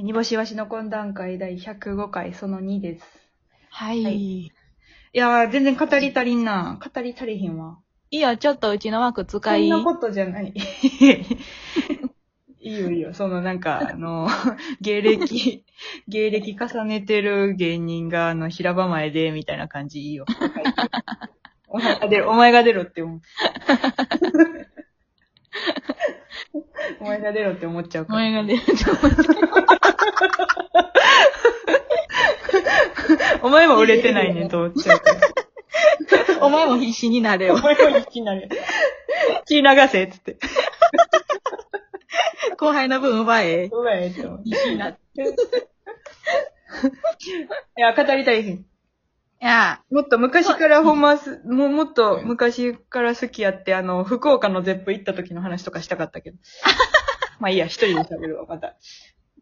ー煮干しわしの懇談会第105回その2です。はい。はいい、いやー、全然語り足りんな。語り足りひんわ。いよ、ちょっとうちの枠使い。そんなことじゃない。いいよいいよ。そのなんか、あの、芸歴、芸歴重ねてる芸人が、あの、平場前で、みたいな感じいいよ。お前が出ろ、お前が出ろって思う。お前が出ろって思っちゃうから。お前が出るお前も売れてないねんと思っちゃうから。お前も必死になれおよ。前も一気になる。血流せっつって。後輩の分奪え。うまいって思う。必死になって。いや、語りたいひん。いや、もっと昔からほんます、もうもっと昔から好きやって、あの、福岡のゼップ行った時の話とかしたかったけど。まあいいや、一人で喋るわ、また。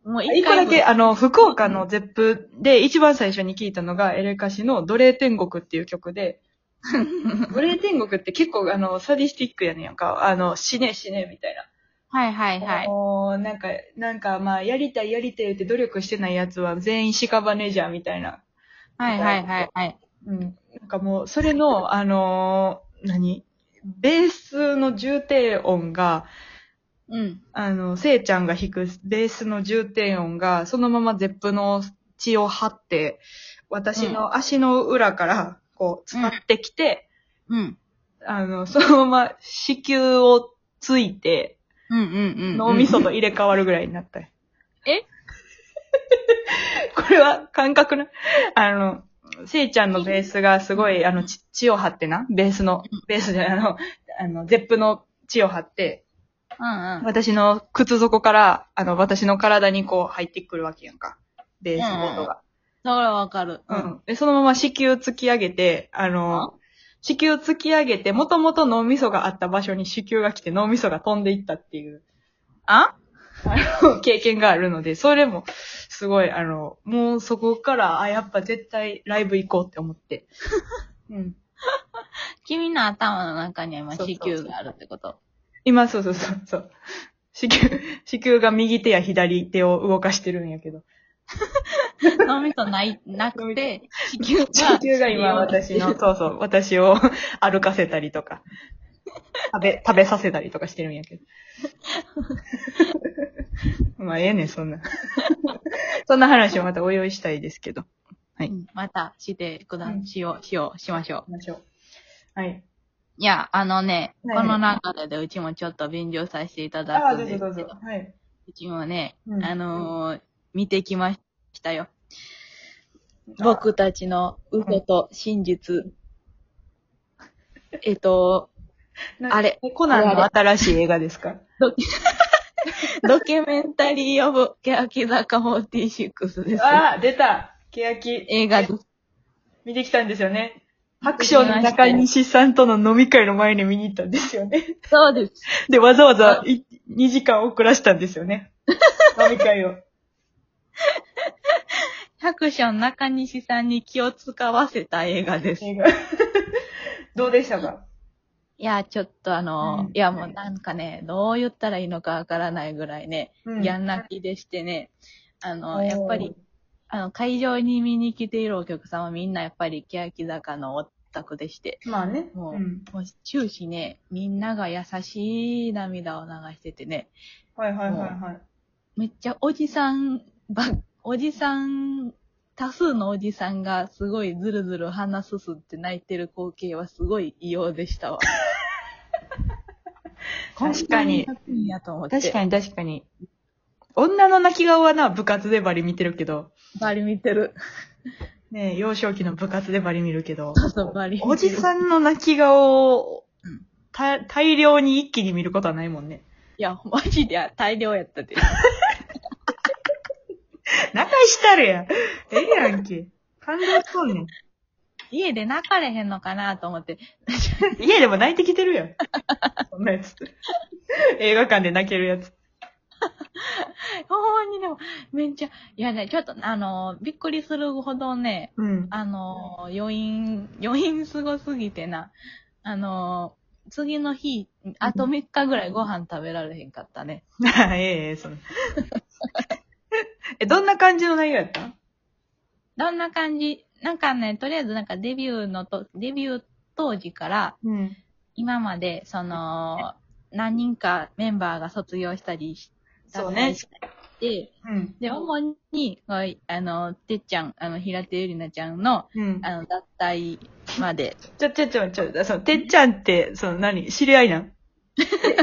もう一個だけ、あの、福岡のゼップで一番最初に聞いたのが、エレカシの奴隷天国っていう曲で、奴隷天国って結構、あの、サディスティックやねんやんか。あの、死ね死ねみたいな。はいはいはい。もう、なんか、なんか、まあ、やりたいやりたいって努力してないやつは全員屍じゃん、みたいな。はいはいはいはい。うん。なんかもう、それの、あのー何？ベースの重低音が、うん。あの、せいちゃんが弾くベースの重低音が、そのままゼップの血を張って、私の足の裏から、こう、伝ってきて、うん。あの、そのまま子宮をついて、うんうんうん。脳みそと入れ替わるぐらいになったよ。え？これは感覚な。あの、せいちゃんのベースがすごい、あの、ち血を張ってな、ベースの、ベースじゃない、あの、あの、ゼップの血を張って、うんうん。私の靴底から、あの、私の体にこう入ってくるわけやんか。ベースの音が。それはわかる。う。ん。で、そのまま子宮突き上げて、あの、子宮突き上げて、もともと脳みそがあった場所に子宮が来て脳みそが飛んでいったっていう、あ？あの、経験があるので、それも、すごい、あの、もうそこから、あ、やっぱ絶対ライブ行こうって思って。うん。君の頭の中には今子宮があるってこと？今、そうそうそうそう。子宮、子宮が右手や左手を動かしてるんやけど。脳みそない、なくて、子宮が。子宮が今私の、そうそう、私を歩かせたりとか、食べ、食べさせたりとかしてるんやけど。まあ、ええねん、そんな。そんな話をまたお用意したいですけど。はい。うんまたしてくだうん、しよう、しよう、しましょう。ましょう。はい。いや、あのね、はいこの流れでうちもちょっと便乗させていただああ、くんですけどどうぞどうぞ。、はい。うちもね、うんあのー見てきましたよ。僕たちの嘘と真実。えっと、な あれえコナンの新しい映画ですか？ド ドキュメンタリーオブ欅坂46です。ああ、出た欅。映画です。見てきたんですよね。白書の中西さんとの飲み会の前に見に行ったんですよね。そうです。で、わざわざい2時間遅らしたんですよね。飲み会を。百姓中西さんに気を使わせた映画です。どうでしたか？いや、ちょっとあのーうんいやもうなんかね、どう言ったらいいのかわからないぐらいね、うんギャン泣きでしてね、あおの、ーやっぱり、あの、会場に見に来ているお客さんはみんなやっぱり欅坂のオタクでして、まあね。もう、うんもう終始ね、みんなが優しい涙を流しててね、はいはいはいはい。めっちゃおじさんば、おじさん、多数のおじさんがすごいずるずる鼻すすって泣いてる光景はすごい異様でしたわ。確かに。確かに確かに。女の泣き顔はな、部活でバリ見てるけど、バリ見てる。ね幼少期の部活でバリ見るけど、そうそう、バリ見てる。おじさんの泣き顔をうんた大量に一気に見ることはないもんね。いや、マジで大量やったで。仲したるやん。ええやんけ。感動しとんねん。家で泣かれへんのかなと思って。家でも泣いてきてるやん。そんなやつ。映画館で泣けるやつ。ほんまにでも、めっちゃ、いやね、ちょっと、あの、びっくりするほどね、うん。あの、余韻、余韻すごすぎてな、あの、次の日、あと3日ぐらいご飯食べられへんかったね。え えええ、その。え、どんな感じの内容やった？どんな感じ？なんかね、とりあえずなんかデビューのと、デビュー当時から、うん。今まで、その、何人かメンバーが卒業したりしそうね。て、うん。で、主に、はいあの、てっちゃん、あの、平手ゆりなちゃんの、うん。あの、脱退まで、ちょ、ちょ、ちょ、ちょ、その、てっちゃんって、その、何？知り合いなん？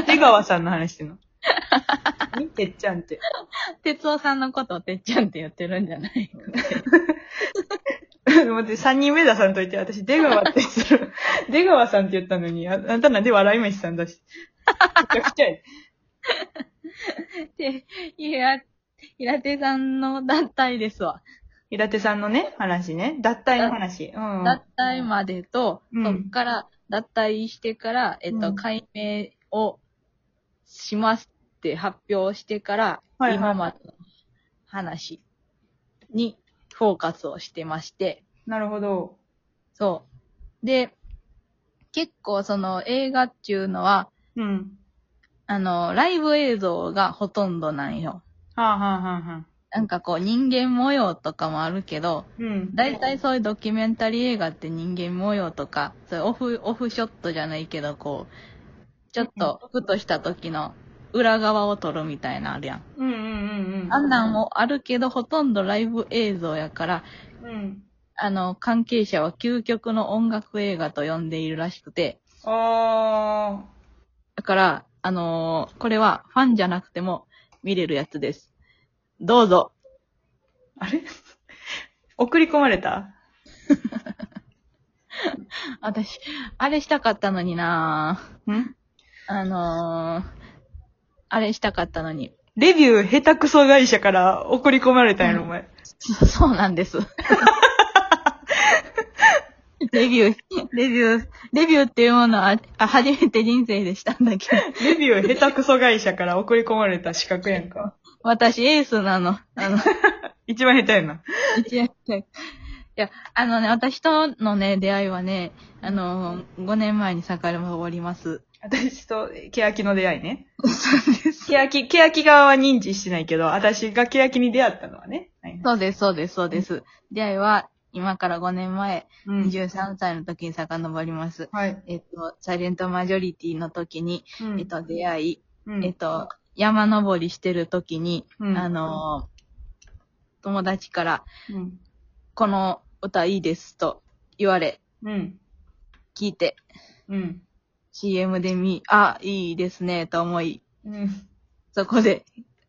出川さんの話してんの？何てっちゃんって。哲夫さんのことをてっちゃんって言ってるんじゃない？待って、三人目出さんといて、私、出川ってする。出川さんって言ったのに、ああんたなんで笑い飯さんだし。めちゃくちゃ や。で、平、平手さんの脱退ですわ。平手さんのね、話ね。脱退の話。うん。脱退までと、うんそっから、脱退してから、えっと、うん解明をしますって発表してから、はいはい今までの話にフォーカスをしてまして、なるほど。そう。で、結構その映画っていうのは、うん。あの、ライブ映像がほとんどなんよ。はあ、はあはあはあ、なんかこう人間模様とかもあるけど、うん。大体そういうドキュメンタリー映画って人間模様とか、そういうオフ、オフショットじゃないけど、こう、ちょっとふとした時の裏側を撮るみたいなのあるやん。うんうんうんうん。あんなんもあるけど、ほとんどライブ映像やから、うん。あの、関係者は究極の音楽映画と呼んでいるらしくて、あだから、あのーこれはファンじゃなくても見れるやつです。どうぞ。ー。あれ？送り込まれた？私、あれしたかったのになぁん？あのー、あれしたかったのに。レビュー下手くそ会社から送り込まれたんやろ、お前。そそうなんです。レビュー、レビュー、レビューっていうものは、あ初めて人生でしたんだけど、レビュー下手くそ会社から送り込まれた資格やんか。私エースなの。あの、一番下手やな。一応いや、あのね、私とのね、出会いはね、あの、5年前に遡ります。私と、欅の出会いね。そうです。欅、欅側は認知してないけど、私が欅に出会ったのはね。はいそうです、そうです、そうです。出会いは、今から5年前、うん。23歳の時に遡ります。はい。えっと、サイレントマジョリティの時に、うんえっと、出会い、うんえっと、山登りしてる時に、うんあのー友達から、うん。この歌いいですと言われ、うん。聞いて、うん。CM で見、あ、いいですね、と思い、うん。そこで、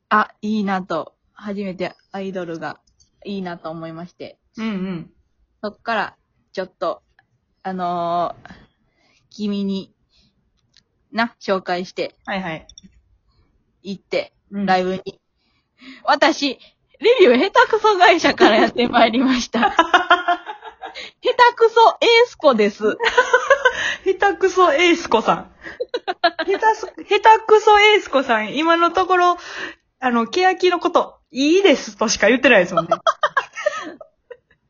あ、いいなと、初めてアイドルがいいなと思いまして、うん。うん。そっから、ちょっと、あのー君に、な、紹介して、はいはい。行って、うんライブに。私、レビュー下手くそ会社からやってまいりました。下手くそエースコです。下手くそエース子さん。下手す、下手くそエース子さん、今のところ、あの、欅のこと、いいですとしか言ってないですもんね。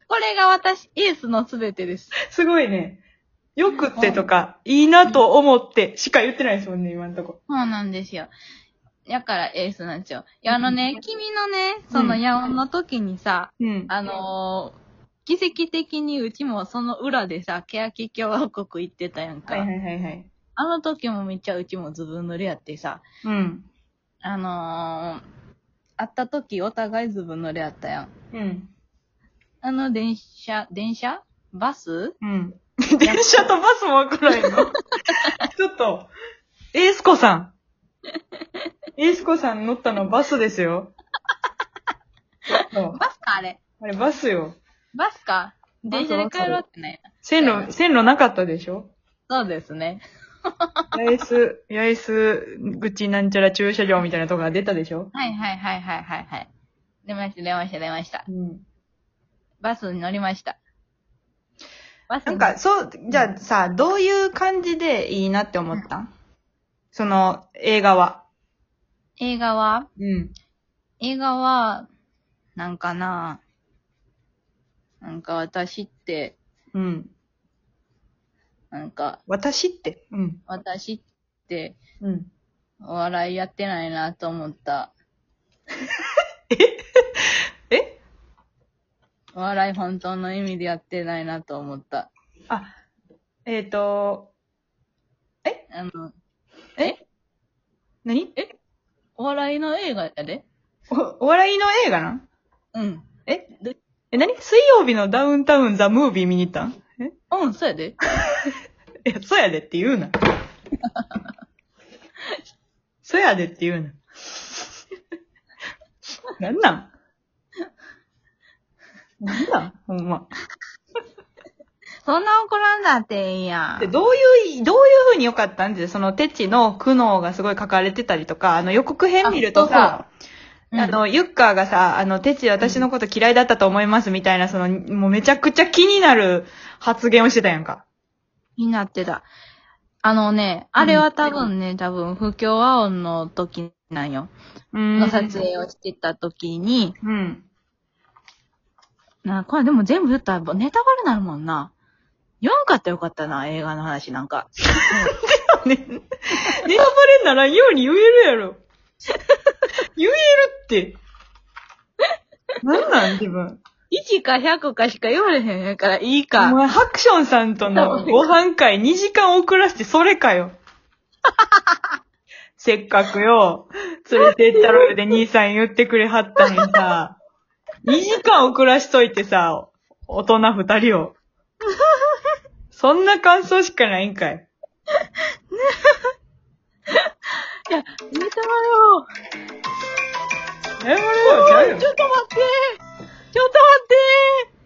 これが私、エースのすべてです。すごいね。よくってとか、いいなと思ってしか言ってないですもんね、今のとこそうなんですよ。だからエースなんですよ。いや、あのね、君のね、その野音の時にさ、ろ。うん。あのー奇跡的にうちもその裏でさ、欅共和国行ってたやんか。はいはいはいはい。あの時もめっちゃうちもずぶ濡れやってさ、うん。あのー、会った時お互いずぶ濡れやったやん。うん。あの電車、電車？バス？うん。電車とバスもわからんの ちょっと、エース子さん。エース子さん乗ったのバスですよ。ちょっとバスかあれ？あれバスよ。バスか電車で帰ろうってないな。線路、線路なかったでしょ？そうですね。八重洲、八重洲口なんちゃら駐車場みたいなとこが出たでしょ？はいはいはいはいはいはい。出ました出ました出ました。うん。バスに乗りました。バスになんか、そう、じゃあさ、どういう感じでいいなって思った？んその、映画は。映画は？うん。映画は、なんかな？なんか私って、うん。なんか私って？うん。私ってうん。お笑いやってないなと思った。え？お笑い本当の意味でやってないなと思った。あ、えっ、と、あの、何？お笑いの映画やで。お、お笑いの映画なん？うん。え？え、何？水曜日のダウンタウンザ・ムービー見に行ったん？え？うん、そうやで。いや、そうやでって言うな。そうやでって言うな。なんなん？なんなんほんま。そんな怒らんだっていいやで、ん。どういう、どういう風に良かったんで、その、テチの苦悩がすごい書かれてたりとか、あの、予告編見るとさ、うんあの、ユッカーがさ、あの、テチ私のこと嫌いだったと思いますみたいな、その、もうめちゃくちゃ気になる発言をしてたやんか。になってた。あのね、あれは多分ね、多分、不協和音の時なんよ。うんの撮影をしてた時に、うん。な、これでも全部言ったらネタバレになるもんな。言わんかったらよかったな、映画の話なんか。ね、ネタバレならんように言えるやろ。言えるって。なんなん自分。1か100かしか言われへんやからいいおか。前、ハクションさんとのご飯会2時間遅らしてそれかよ。せっかくよ、連れてったろよで兄さん言ってくれはったのにさ、2時間遅らしといてさ、大人2人を。そんな感想しかないんかい。いや、ネタバレを。え、これよ、ちゃうよちょっと待ってちょっと待って